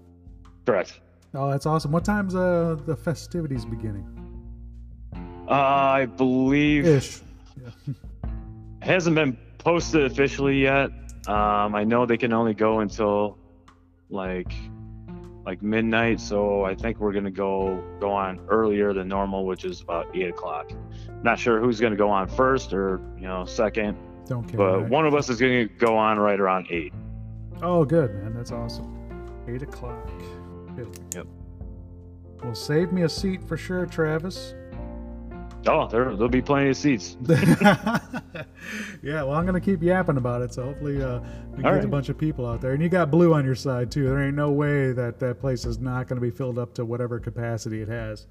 Correct. Oh, that's awesome. What time's uh, the festivities beginning? Uh, I believe Ish. hasn't been posted officially yet. Um, I know they can only go until like like midnight, so I think we're gonna go go on earlier than normal, which is about eight o'clock. Not sure who's gonna go on first or you know second, Don't care. but right? one of us is gonna go on right around eight. Oh, good, man. That's awesome. Eight o'clock. Good. Yep. Well, save me a seat for sure, Travis. Oh, there there'll be plenty of seats. yeah, well, I'm gonna keep yapping about it, so hopefully uh, we get All a bunch of people out there. And you got Blue on your side too. There ain't no way that that place is not gonna be filled up to whatever capacity it has.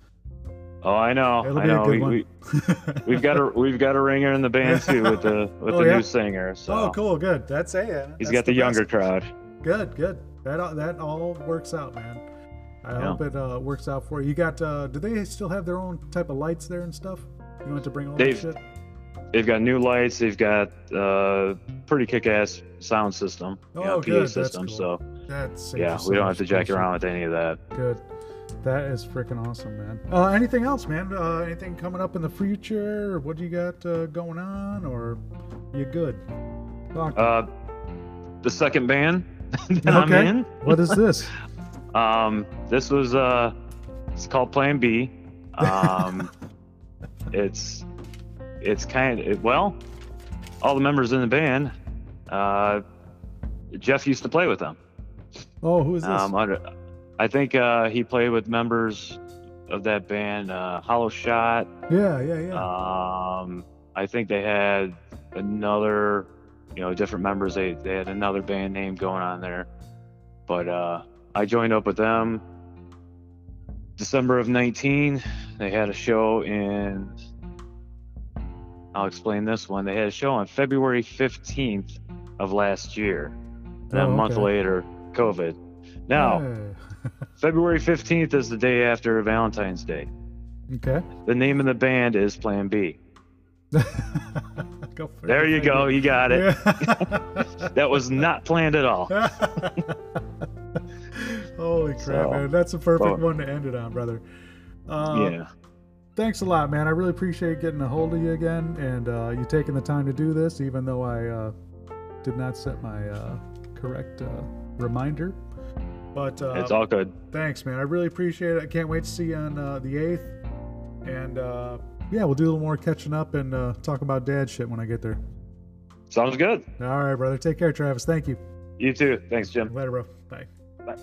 Oh, I know, It'll I know. We, we, we've got a we've got a ringer in the band too with the with Oh, the yeah? new singer. So oh, cool, good. That's it. Yeah, he's that's got the, younger best. crowd. Good, good. That all- that all works out, man. I Yeah. hope it uh, works out for you. You got? Uh, do they still have their own type of lights there and stuff? You don't have to bring all They've- that shit. They've got new lights. They've got uh, pretty kick-ass sound system, you know, Oh, PA good. That's system. cool. So That yeah, we don't have to jack around with any of that. Good. That is freaking awesome, man. Uh, anything else, man? Uh, anything coming up in the future? What do you got uh, going on? Or you good? Talk. Uh, the second band that I'm in, what is this? um, this was uh, it's called Plan B. Um, it's it's kind of well, all the members in the band. Uh, Jeff used to play with them. Oh, who is this? Um, under, I think uh, he played with members of that band, uh, Hollow Shot. yeah, yeah, yeah. Um, I think they had another, you know, different members. They they had another band name going on there, but uh, I joined up with them December of 19. They had a show in. I'll explain this one. They had a show on February 15th of last year. And Oh, a month okay. later, COVID. Now, Yeah. February 15th is the day after Valentine's Day. okay. The name of the band is Plan B. go for There you go. You got it. Yeah. That was not planned at all. Holy crap, So, man. That's a perfect well- one to end it on, brother. Uh, yeah. Thanks a lot, man. I really appreciate getting a hold of you again and uh, you taking the time to do this, even though I uh, did not set my uh, correct uh, reminder. But uh, It's all good. thanks, man. I really appreciate it. I can't wait to see you on uh, the 8th. And uh, yeah, we'll do a little more catching up and uh, talk about dad shit when I get there. Sounds good. All right, brother. Take care, Travis. Thank you. You too. Thanks, Jim. Later, bro. Bye. Bye.